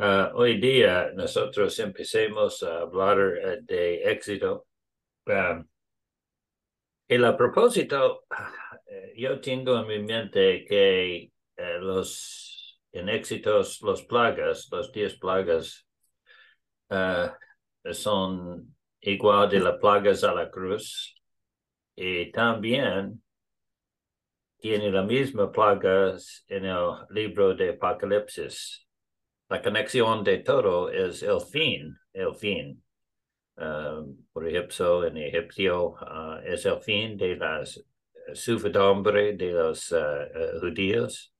Uh, hoy día nosotros empecemos a hablar uh, de éxito. Um, y a propósito, yo tengo en mi mente que los en éxitos, los plagas, los diez plagas, son igual de las plagas a la cruz y también tiene las mismas plagas en el libro de Apocalipsis la conexión de todo es el fin, el fin. Um, por ejemplo, en Egipcio uh, es el fin de las sufridumbre de los uh, uh, judíos.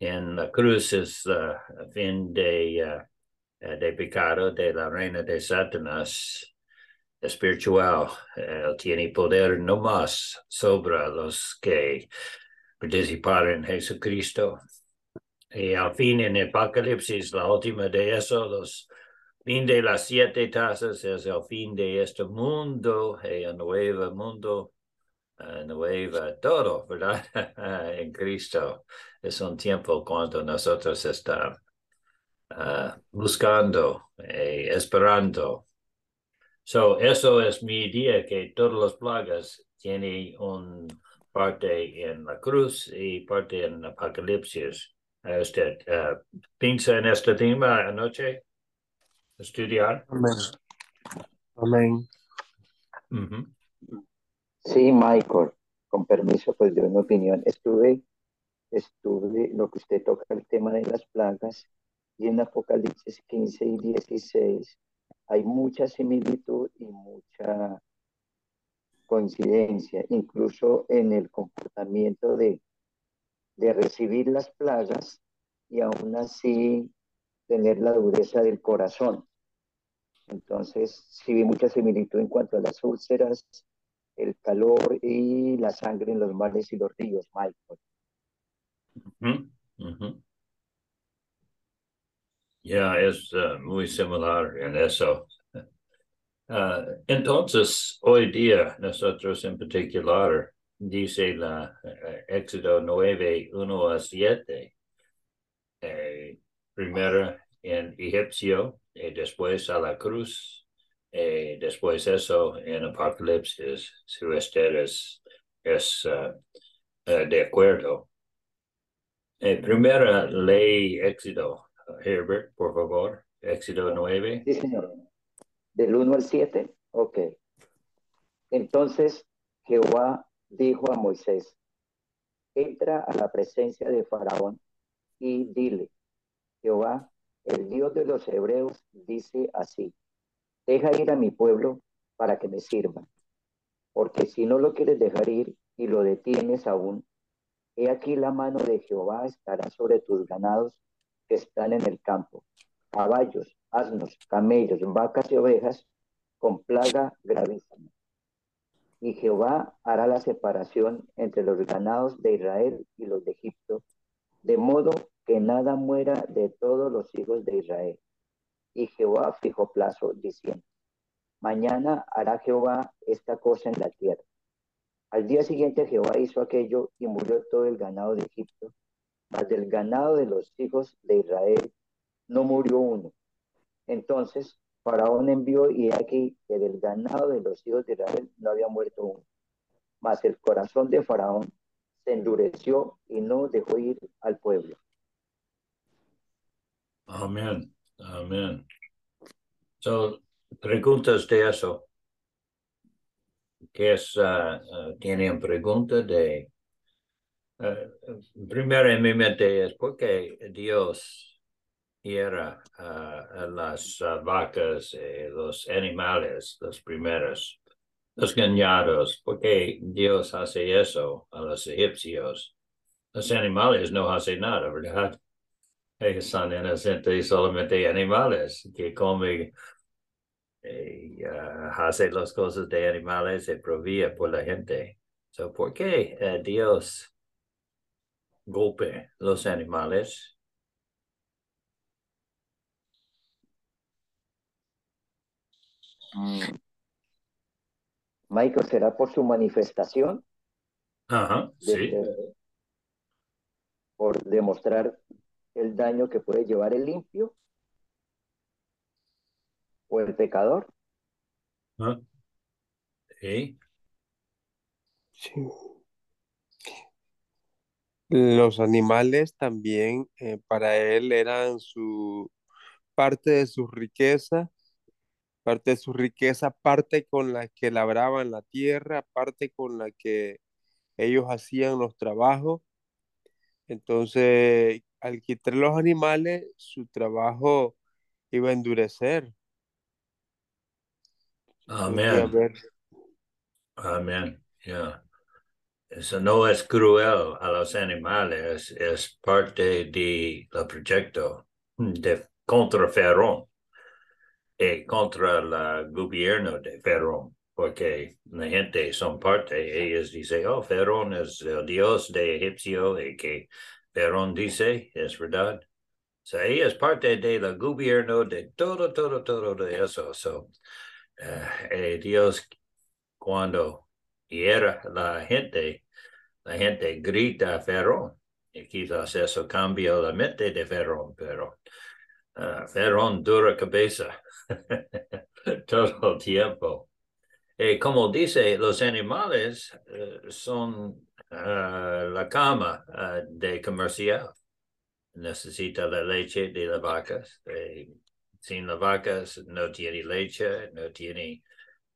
En la cruz es el fin de, de pecado de la reina de Satanás espiritual. Él tiene poder no más sobre los que participaron en Jesucristo. Y al fin en Apocalipsis, la última de eso, los fin de las siete tazas es el fin de este mundo, el nuevo mundo, el nuevo todo, ¿verdad? en Cristo. Es un tiempo cuando nosotros estamos ah, buscando y esperando. So, eso es mi idea, que todas las plagas tienen un parte en la cruz y parte en Apocalipsis usted uh, piensa en este tema anoche? Estudiar. Amén. Amén. Uh -huh. Sí, Michael, con permiso, pues yo mi opinión. Estuve, estuve lo que usted toca el tema de las plagas y en Apocalipsis 15 y 16 hay mucha similitud y mucha coincidencia, incluso en el comportamiento de de recibir las plagas y aún así tener la dureza del corazón. Entonces, sí vi mucha similitud en cuanto a las úlceras, el calor y la sangre en los mares y los ríos, Michael. Ya, es uh, muy similar en eso. Uh, entonces, hoy día, nosotros en particular, dice la uh, Éxodo 9, 1 a 7, eh, primero en egipcio y después a la cruz, y después eso en Apocalipsis, si usted es, es uh, de acuerdo. Eh, primera ley Éxodo, Herbert, por favor, Éxodo 9. Sí, señor. Del 1 al 7, ok. Entonces Jehová dijo a Moisés, entra a la presencia de Faraón y dile, Jehová, el Dios de los hebreos, dice así, deja ir a mi pueblo para que me sirva, porque si no lo quieres dejar ir y lo detienes aún, he aquí la mano de Jehová estará sobre tus ganados que están en el campo, caballos, asnos, camellos, vacas y ovejas, con plaga gravísima y Jehová hará la separación entre los ganados de Israel y los de Egipto, de modo que nada muera de todos los hijos de Israel. Y Jehová fijó plazo, diciendo, mañana hará Jehová esta cosa en la tierra. Al día siguiente Jehová hizo aquello y murió todo el ganado de Egipto, mas del ganado de los hijos de Israel no murió uno. Entonces Faraón envió y aquí que del ganado de los hijos de Israel no había muerto uno. Mas el corazón de Faraón se endureció y no dejó ir al pueblo. Amén, amén. So, preguntas de eso. ¿Qué es? Uh, uh, ¿Tienen preguntas de... Uh, primero en mi mente es por qué Dios era uh, las uh, vacas, eh, los animales, los primeros, los ganados, porque Dios hace eso a los egipcios. Los animales no hacen nada, ¿verdad? Ellos son inocentes solamente animales que comen y uh, hace las cosas de animales y provee por la gente. So, ¿Por qué uh, Dios golpe los animales? Michael, ¿será por su manifestación? Ajá, sí. por demostrar el daño que puede llevar el limpio o el pecador. ¿Ah? Sí. Sí. Los animales también eh, para él eran su parte de su riqueza, parte de su riqueza, parte con la que labraban la tierra, parte con la que ellos hacían los trabajos. Entonces, al quitar los animales, su trabajo iba a endurecer. Amén. haber Amén. Ya. Eso no es cruel a los animales, es parte del proyecto de contra Ferón y contra el gobierno de Ferón, porque la gente son parte, ellos dicen, oh, Ferón es el dios de Egipcio y que Ferón dice, es verdad. O sea, ella es parte del gobierno de todo, todo, todo de eso. So, eh, Dios cuando hiera la gente, la gente grita a Ferón. Y quizás eso cambia la mente de Ferón, pero uh, Ferón dura cabeza todo el tiempo. Y como dice, los animales uh, son uh, la cama de comercial. Necesita la leche de las vacas. Sin las vacas no tiene leche, no tiene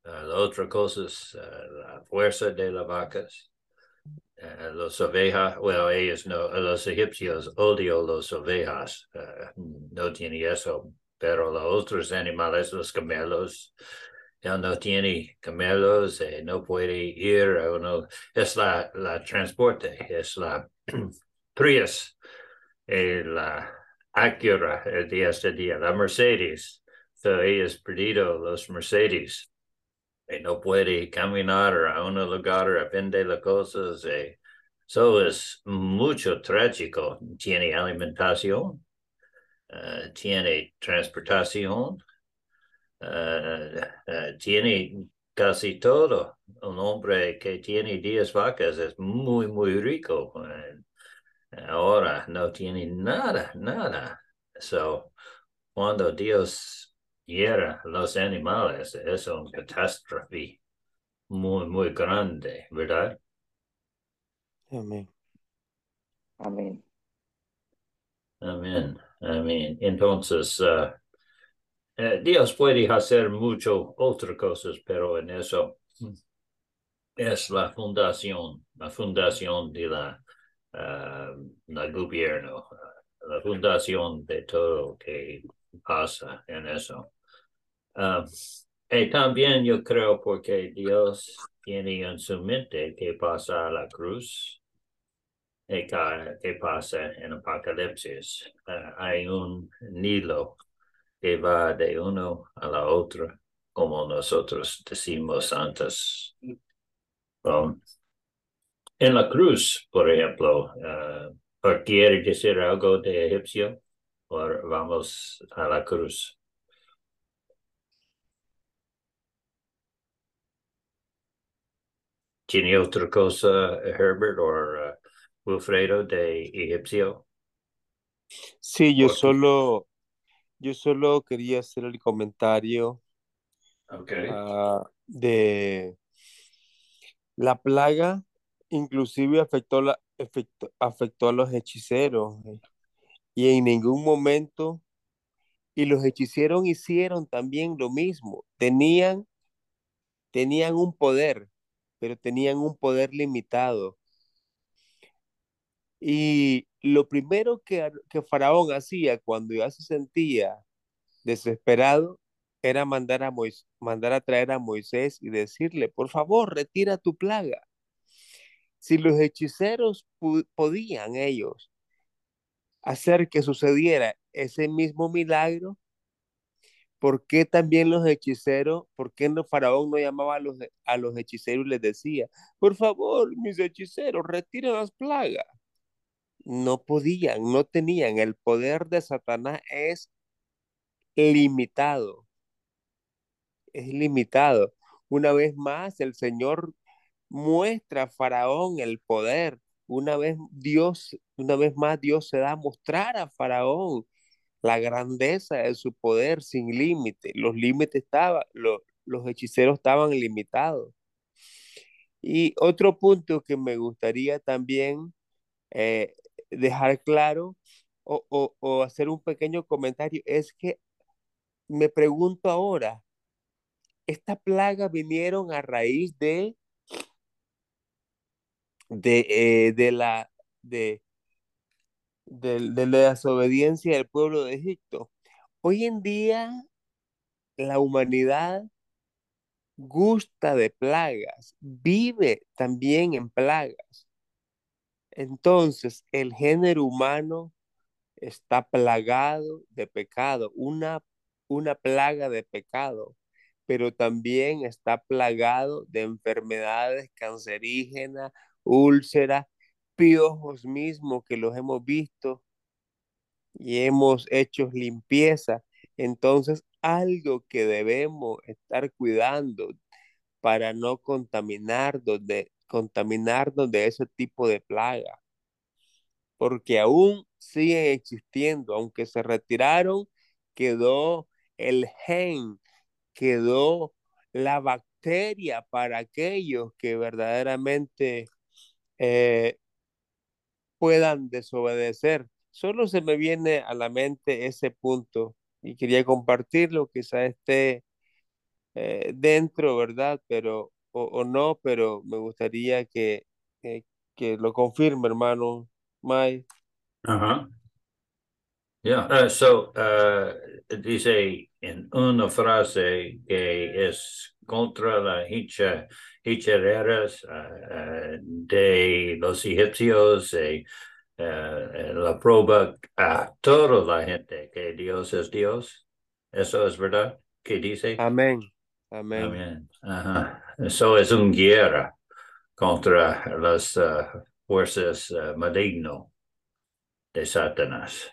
Uh, las otras cosas, la fuerza de las vacas, los ovejas, bueno, ellos no, los egipcios odian las ovejas, no tiene eso, pero los otros animales, los camelos, él no tiene camelos, eh, no puede ir, uno, es la, la transporte, es la Prius, eh, la Acura el día este día, la Mercedes, ellos perdido los Mercedes no puede caminar a un lugar, aprende las cosas. Eso es mucho trágico. Tiene alimentación, tiene transportación, uh, uh, tiene casi todo. Un hombre que tiene 10 vacas es muy, muy rico. ahora no tiene nada, nada. So, cuando Dios hiera los animales es una catástrofe muy, muy grande, ¿verdad? Amén. Amén. Amén. Amén. Entonces, uh, Dios puede hacer mucho otras cosas, pero en eso es la fundación, la fundación de la, uh, la gobierno, la fundación de todo que pasa en eso. Uh, y también yo creo porque Dios tiene en su mente que pasa a la cruz que pasa en Apocalipsis. Uh, hay un Nilo que va de uno a la otra, como nosotros decimos antes. En la cruz, por ejemplo, uh, ¿quiere decir algo de egipcio? O vamos a la cruz. ¿Tiene otra cosa, Herbert o Wilfredo de Egipcio? Sí, yo solo, yo solo quería hacer el comentario okay. uh, de la plaga, inclusive afectó, la, afectó, afectó a los hechiceros y en ningún momento, y los hechiceros hicieron también lo mismo, tenían, tenían un poder, pero tenían un poder limitado. Y lo primero que, que Faraón hacía cuando ya se sentía desesperado era mandar a, Moisés, mandar a traer a Moisés y decirle, por favor, retira tu plaga. Si los hechiceros podían ellos hacer que sucediera ese mismo milagro, ¿por qué también los hechiceros, por qué no Faraón no llamaba a los, a los hechiceros y les decía, por favor, mis hechiceros, retiren las plagas? No podían, no tenían. El poder de Satanás es limitado. Es limitado. Una vez más, el Señor muestra a Faraón el poder. una vez Dios, una vez más Dios se da a mostrar a Faraón la grandeza de su poder sin límite. Los límites estaban, los, los hechiceros estaban limitados. Y otro punto que me gustaría también eh, dejar claro o, o, o hacer un pequeño comentario es que me pregunto ahora, ¿esta plaga vinieron a raíz de, de, eh, de la, de, de, de la desobediencia del pueblo de Egipto? Hoy en día la humanidad gusta de plagas, vive también en plagas. Entonces, el género humano está plagado de pecado, una, una plaga de pecado, pero también está plagado de enfermedades cancerígenas, úlceras, piojos mismos que los hemos visto y hemos hecho limpieza. Entonces, algo que debemos estar cuidando para no contaminarnos de, contaminarnos de ese tipo de plaga. Porque aún siguen existiendo, aunque se retiraron, quedó el gen, quedó la bacteria para aquellos que verdaderamente eh, puedan desobedecer. Solo se me viene a la mente ese punto y quería compartirlo, quizá esté eh, dentro, ¿verdad? Pero, o, o, no, pero me gustaría que, que, que lo confirme, hermano May. Ajá. Yeah, uh, so uh, dice en una frase que es contra la hincha, hinchereras uh, de los egipcios, eh, la prueba a toda la gente que Dios es Dios. ¿Eso es verdad? ¿Qué dice? Amén. Amén. Amén. Ajá. Eso es una guerra contra las fuerzas malignas de Satanás.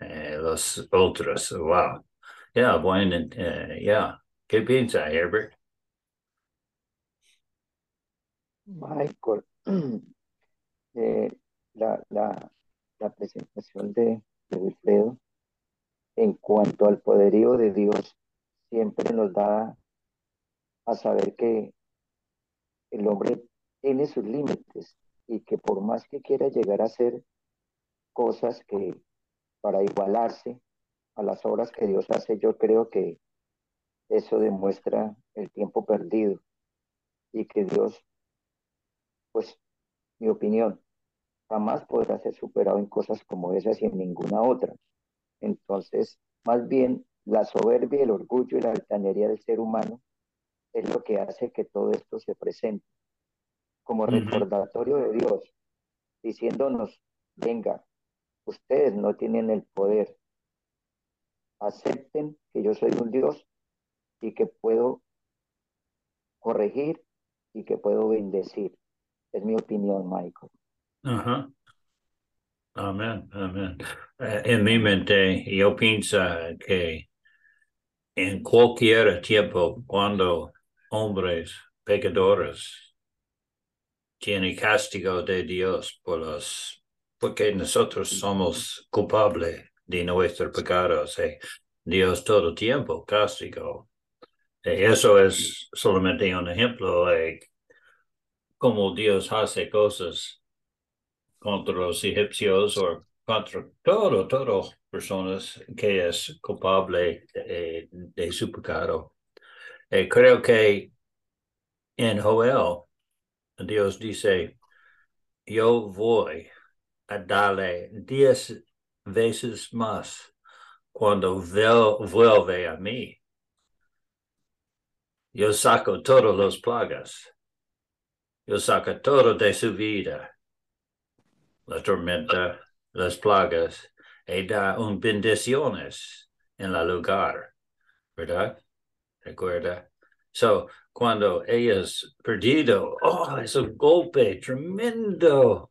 Eh, los otros. Wow. Ya, yeah, bueno, uh, yeah. ¿Qué piensa, Herbert? Michael, eh, la, la, la, presentación de Wilfredo en cuanto al poderío de Dios siempre nos da a saber que el hombre tiene sus límites y que por más que quiera llegar a hacer cosas que para igualarse a las obras que Dios hace, yo creo que eso demuestra el tiempo perdido y que Dios, pues, mi opinión, jamás podrá ser superado en cosas como esas y en ninguna otra. Entonces, más bien, la soberbia, el orgullo y la altanería del ser humano es lo que hace que todo esto se presente como recordatorio de Dios, diciéndonos, venga, ustedes no tienen el poder, acepten que yo soy un Dios y que puedo corregir y que puedo bendecir. Es mi opinión, Michael. Ajá. Amén, amén. Uh, en mi mente, yo pienso que en cualquier tiempo, cuando hombres pecadores tienen castigo de Dios por los, porque nosotros somos culpables de nuestros pecados, eh, Dios todo tiempo castigo. Eh, eso es solamente un ejemplo de cómo Dios hace cosas contra los egipcios o contra todo, todas personas que es culpable de, de su pecado. Eh, creo que en Joel, Dios dice, yo voy a darle diez veces más cuando vuelve a mí. Yo saco todas las plagas. Yo saco todo de su vida la tormenta, las plagas, y da un bendiciones en la lugar, ¿verdad? Recuerda. So, cuando ellos perdido, oh, es un golpe tremendo.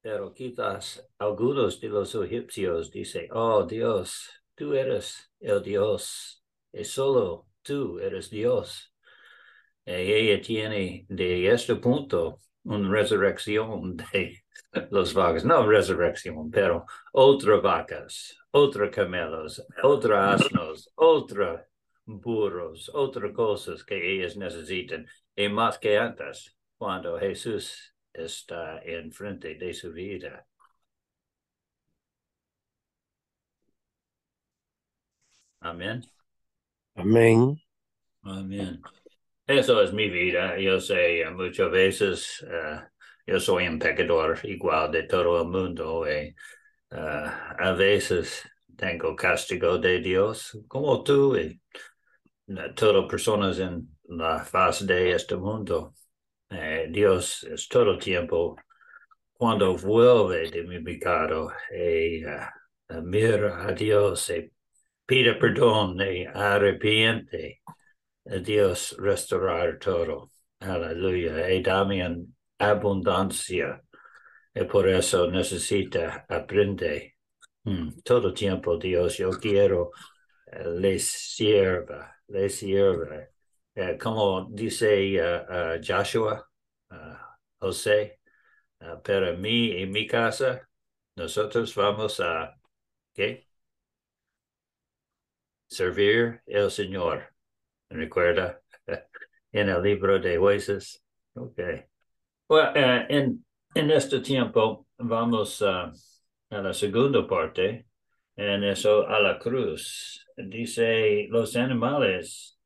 Pero quizás algunos de los egipcios dicen, oh Dios, tú eres el Dios, y solo tú eres Dios. Y ella tiene de este punto una resurrección de los vacas, no resurrección, pero otras vacas, otros camelos, otros asnos, otros burros, otras cosas que ellos necesitan, y más que antes, cuando Jesús está enfrente de su vida. Amén. Amén. Amén. Eso es mi vida. Yo sé, muchas veces uh, yo soy un pecador igual de todo el mundo y uh, a veces tengo castigo de Dios, como tú y todas personas en la faz de este mundo. Eh, Dios es todo el tiempo cuando vuelve de mi pecado y mira a Dios y pide perdón y arrepiente. Dios restaurar todo. Aleluya. Y abundancia. Y por eso necesita aprender. Mm, todo tiempo, Dios, yo quiero uh, les sirva, les sirva. Uh, como dice uh, Joshua, José, para mí y mi casa, nosotros vamos a, ¿qué? Servir el Señor. Recuerda en el libro de jueces. Ok. Well, uh, en, en este tiempo vamos uh, a la segunda parte, en eso a la cruz. Dice, los animales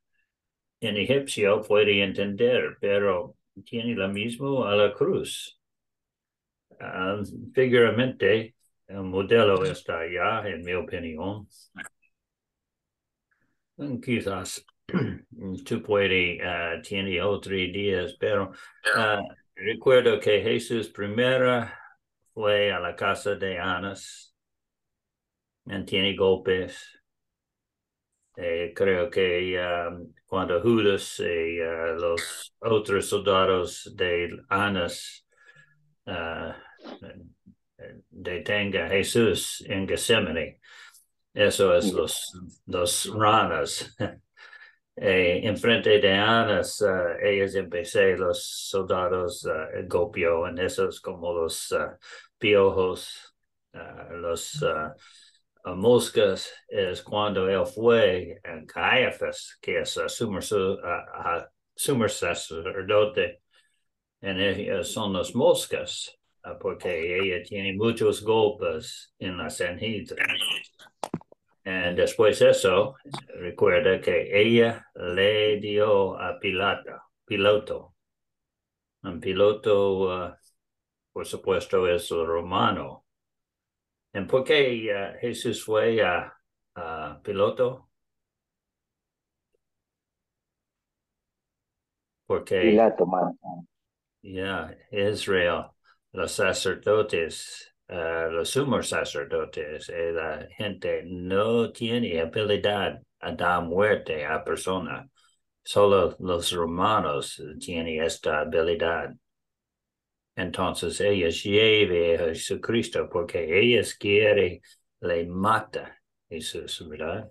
en egipcio puede entender, pero tiene lo mismo a la cruz. Uh, figuramente, el modelo está allá, en mi opinión. Quizás tú puedes, uh, tiene otros días, pero uh, recuerdo que Jesús primero fue a la casa de Anas y tiene golpes. Eh, creo que um, cuando Judas y uh, los otros soldados de Anas uh, detenga a Jesús en Gethsemane, eso es los, los ranas. Eh, enfrente de Anas, uh, ellos empecé los soldados uh, golpeó en esos como los uh, piojos, los moscas, es cuando él fue en Caiaphas, que es sumo, sumo en ellos son los moscas, porque ella tiene muchos golpes en la Sanhedrin. Y después de eso, recuerda que ella le dio a Pilato, piloto. Un piloto, uh, por supuesto, es romano. ¿Y por qué uh, Jesús fue a, a piloto? Porque Pilato, ya Israel, los sacerdotes uh, los sumos sacerdotes, eh, la gente no tiene habilidad a dar muerte a persona. Solo los romanos tienen esta habilidad. Entonces ellos lleven a Jesucristo porque ellos quieren le mata Jesús, ¿verdad?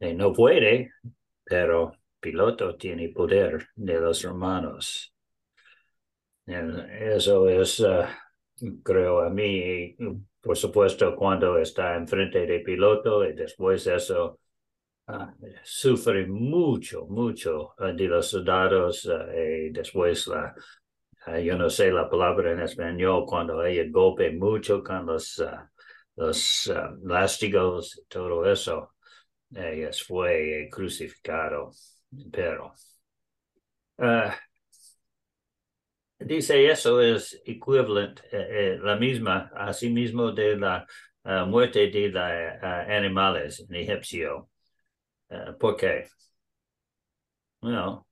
Y no puede, pero piloto tiene poder de los romanos. Eso es uh, creo a mí, por supuesto, cuando está enfrente de piloto y después eso uh, sufre mucho, mucho uh, de los soldados y después la, yo no sé la palabra en español, cuando ella golpe mucho con los, los lástigos, todo eso, ella fue crucificado, pero dice eso es equivalente, eh, eh, la misma, así mismo de la uh, muerte de los uh, animales en egipcio. Uh, ¿Por qué? Bueno,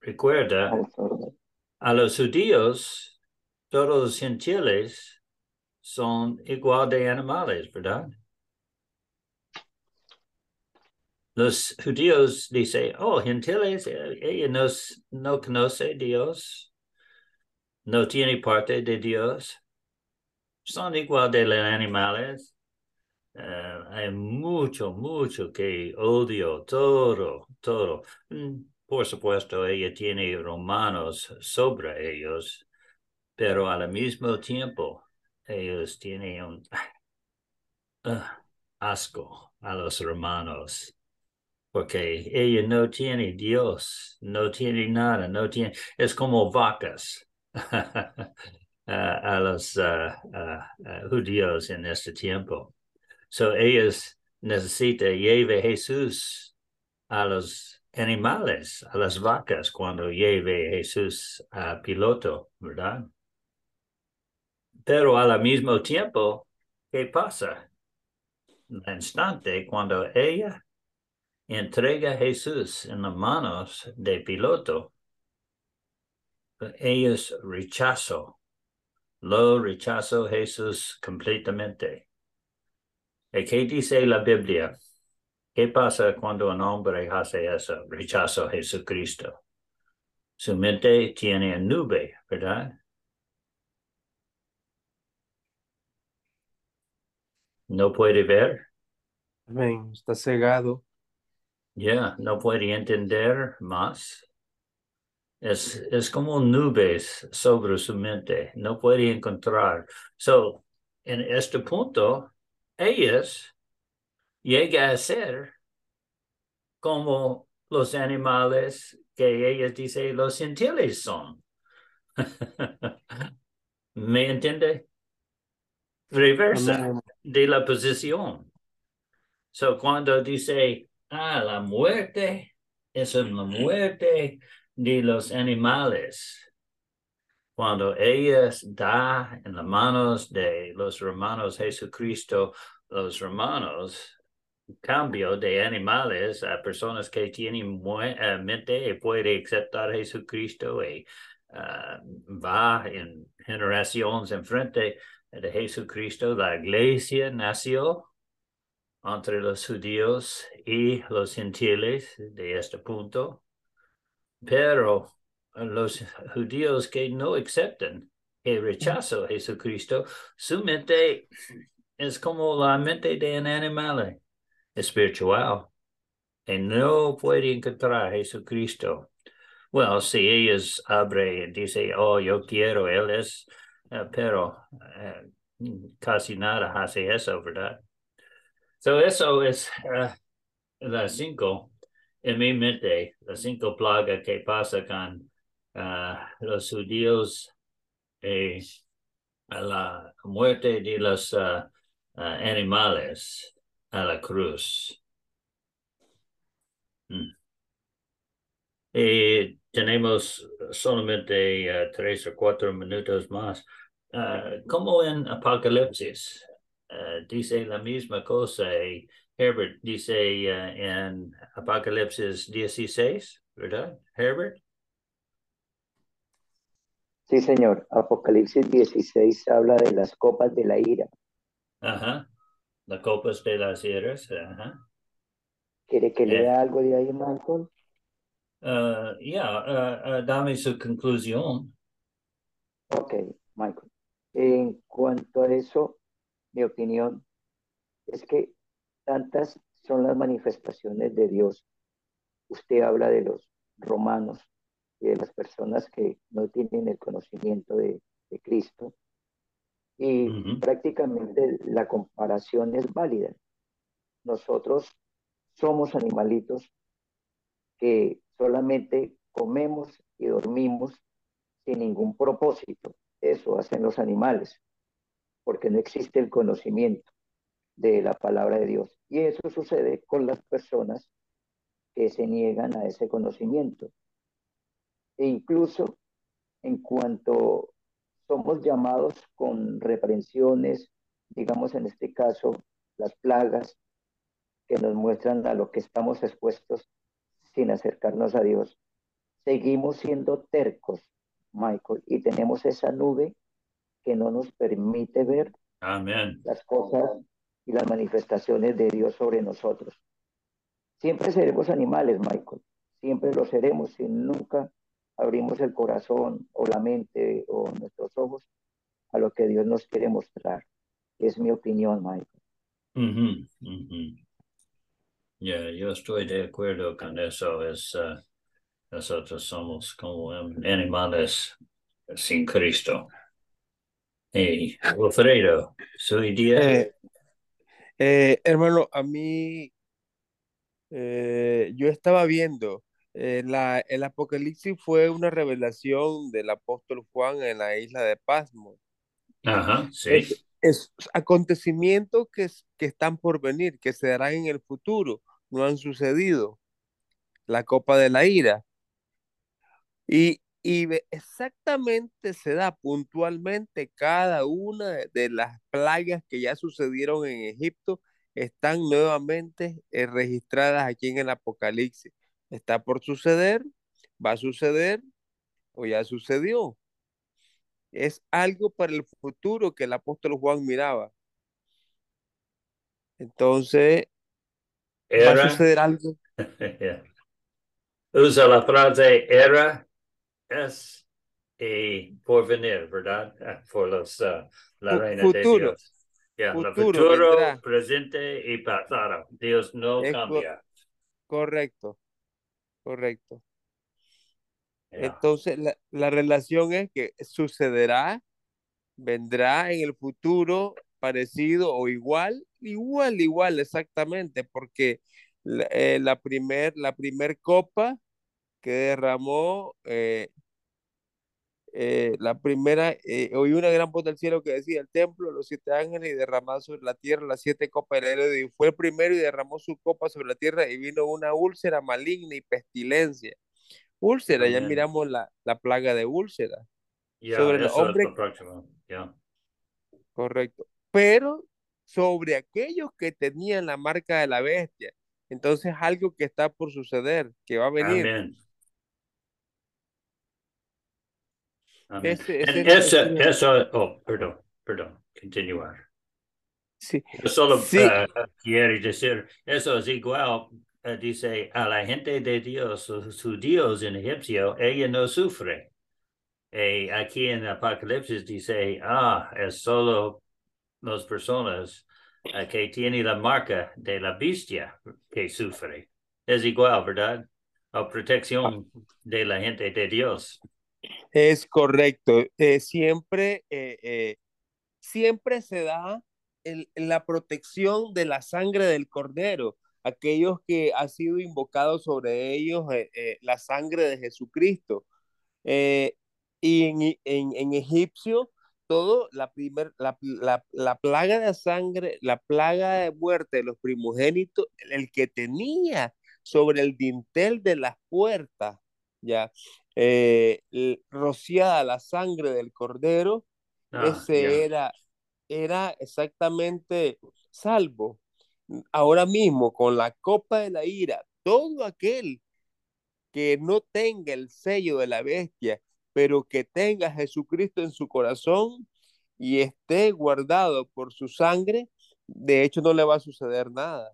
recuerda, a los judíos, todos los gentiles son igual de animales, ¿verdad? los judíos dicen, oh, gentiles, ella no, no conoce Dios, no tiene parte de Dios, son igual de los animales. Uh, hay mucho, mucho que odio, todo, todo. Por supuesto, ella tiene romanos sobre ellos, pero al mismo tiempo ellos tienen un ah, asco a los romanos porque ella no tiene Dios, no tiene nada, no tiene, es como vacas a los judíos en este tiempo. So ellos necesitan lleve Jesús a los animales, a las vacas cuando lleve Jesús a piloto, ¿verdad? Pero al mismo tiempo, ¿qué pasa? El instante cuando ella entrega Jesús en las manos de piloto, ellos rechazó, lo rechazó Jesús completamente. ¿Y qué dice la Biblia? ¿Qué pasa cuando un hombre hace eso? Rechaza a Jesucristo. Su mente tiene nube, ¿verdad? No puede ver. Amén. Está cegado. Ya, no puede entender más. Es, es como nubes sobre su mente, no puede encontrar. So, en este punto, ellos llegan a ser como los animales que ellos dicen los gentiles son. ¿Me entiende? Reversa de la posición. So, cuando dice Ah, la muerte es la muerte de los animales. Cuando ellas da en las manos de los romanos Jesucristo, los romanos, cambio de animales a personas que tienen eh, mente y puede aceptar a Jesucristo y ah, va en generaciones en frente de Jesucristo, la iglesia nació entre los judíos y los gentiles de este punto, pero los judíos que no aceptan el rechazo a Jesucristo, su mente es como la mente de un animal espiritual y no puede encontrar a Jesucristo. Bueno, si ellos abren y dicen, oh, yo quiero, Él es, eh, pero eh, casi nada hace eso, ¿verdad? So eso es uh, cinco en mi mente, las cinco plagas que pasa con los judíos y la muerte de los animales a la cruz. Hmm. Y tenemos solamente tres o cuatro minutos más. como en Apocalipsis, uh, dice la misma cosa y Herbert dice en Apocalipsis 16, ¿verdad, Herbert? Sí, señor. Apocalipsis 16 habla de las copas de la ira. Ajá. Las copas de las. Ajá. ¿Quiere que lea yeah. algo de ahí, Michael? Uh, yeah, uh, uh, dame su conclusión. Ok, Michael. En cuanto a eso, mi opinión es que tantas son las manifestaciones de Dios. Usted habla de los romanos y de las personas que no tienen el conocimiento de, de Cristo. Y uh -huh. prácticamente la comparación es válida. Nosotros somos animalitos que solamente comemos y dormimos sin ningún propósito. Eso hacen los animales porque no existe el conocimiento de la palabra de Dios. Y eso sucede con las personas que se niegan a ese conocimiento. E incluso en cuanto somos llamados con reprensiones, digamos en este caso, las plagas que nos muestran a lo que estamos expuestos sin acercarnos a Dios, seguimos siendo tercos, Michael, y tenemos esa nube que no nos permite ver Amén. las cosas y las manifestaciones de Dios sobre nosotros. Siempre seremos animales, Michael. Siempre lo seremos si nunca abrimos el corazón o la mente o nuestros ojos a lo que Dios nos quiere mostrar. Es mi opinión, Michael. Uh -huh, uh -huh. Yeah, yo estoy de acuerdo con eso. Es, uh, nosotros somos como animales sin Cristo. Y Wilfredo, su idea. Eh, eh, hermano, a mí, eh, yo estaba viendo, eh, la, el Apocalipsis fue una revelación del apóstol Juan en la isla de Pasmo. Ajá, sí. Es, es acontecimientos que, que están por venir, que se darán en el futuro, no han sucedido. La copa de la ira. Y, y exactamente se da puntualmente cada una de, las plagas que ya sucedieron en Egipto están nuevamente eh, registradas aquí en el Apocalipsis. Está por suceder, va a suceder o ya sucedió. Es algo para el futuro que el apóstol Juan miraba. Entonces, va a suceder algo. Usa la frase era es y porvenir, ¿verdad? Por los, uh, la reina futuro, de Dios. Yeah, futuro, futuro presente y pasado. Dios no Es co- cambia. Correcto, correcto. Yeah. Entonces, la, la relación es que sucederá, vendrá en el futuro parecido o igual, igual, igual, exactamente, porque la, eh, la primer, la primer copa que derramó, eh, eh, la primera, eh, oí una gran voz del cielo que decía, el templo, los siete ángeles y derramado sobre la tierra las siete copas del héroe, y fue el primero y derramó su copa sobre la tierra y vino una úlcera maligna y pestilencia. Úlcera, ya miramos la, la plaga de úlcera, Yeah, sobre el hombre-. Yeah. correcto, pero sobre aquellos que tenían la marca de la bestia. Entonces, algo que está por suceder, que va a venir. Amén. Ese- eso, eso, oh, perdón, perdón, continuar. Sí, Yo solo Sí. eh, quiero decir, eso es igual, eh, dice, a la gente de Dios, su, su Dios en egipcio, ella no sufre. Y aquí en Apocalipsis dice, ah, es solo las personas eh, que tienen la marca de la bestia que sufre. Es igual, ¿verdad? O protección de la gente de Dios. Es correcto. Eh, siempre, eh, eh, siempre se da el- la protección de la sangre del cordero. Aquellos que ha sido invocado sobre ellos eh, la sangre de Jesucristo. Y en, en, en egipcio, todo, la, primer, la, la, la plaga de sangre, la plaga de muerte de los primogénitos, el que tenía sobre el dintel de las puertas, ya, eh, rociada la sangre del cordero, Ah, ese era, era exactamente salvo. Ahora mismo, con la copa de la ira, todo aquel que no tenga el sello de la bestia, pero que tenga a Jesucristo en su corazón y esté guardado por su sangre, de hecho no le va a suceder nada.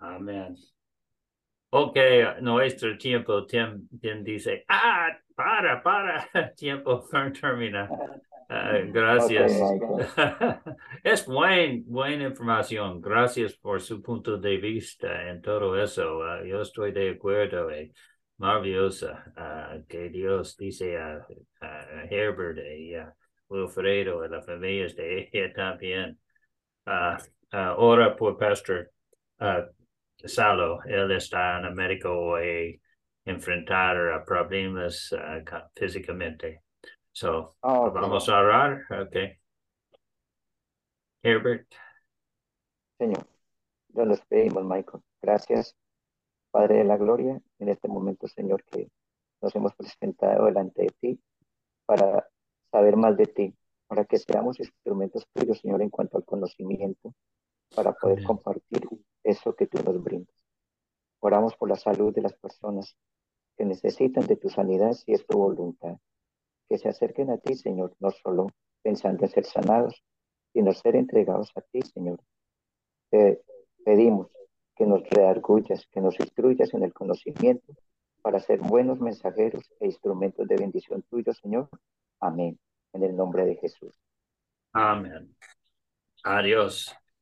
Amén. Ok, nuestro tiempo, Tim, Tim dice, ah, para, para, tiempo termina. Ah, gracias. es buen, buena información. Gracias por su punto de vista en todo eso. Ah, yo estoy de acuerdo. eh, maravillosa ah, que Dios dice a, a Herbert y a Wilfredo y las familias de ella también. Ah, ah, ora por Pastor Salo. Él está en América hoy enfrentar a problemas ca- físicamente. So, Ah. Vamos a orar, ok. Herbert, Señor, ya los pedimos, Michael. Gracias, Padre de la Gloria, en este momento, Señor, que nos hemos presentado delante de ti para saber más de ti, para que seamos instrumentos tuyos, Señor, en cuanto al conocimiento, para poder Amén. compartir eso que tú nos brindas. Oramos por la salud de las personas que necesitan de tu sanidad si es tu voluntad. Que se acerquen a ti, Señor, no solo pensando en ser sanados, sino ser entregados a ti, Señor. Te pedimos que nos redargullas, que nos instruyas en el conocimiento para ser buenos mensajeros e instrumentos de bendición tuyo, Señor. Amén. En el nombre de Jesús. amén. Adiós.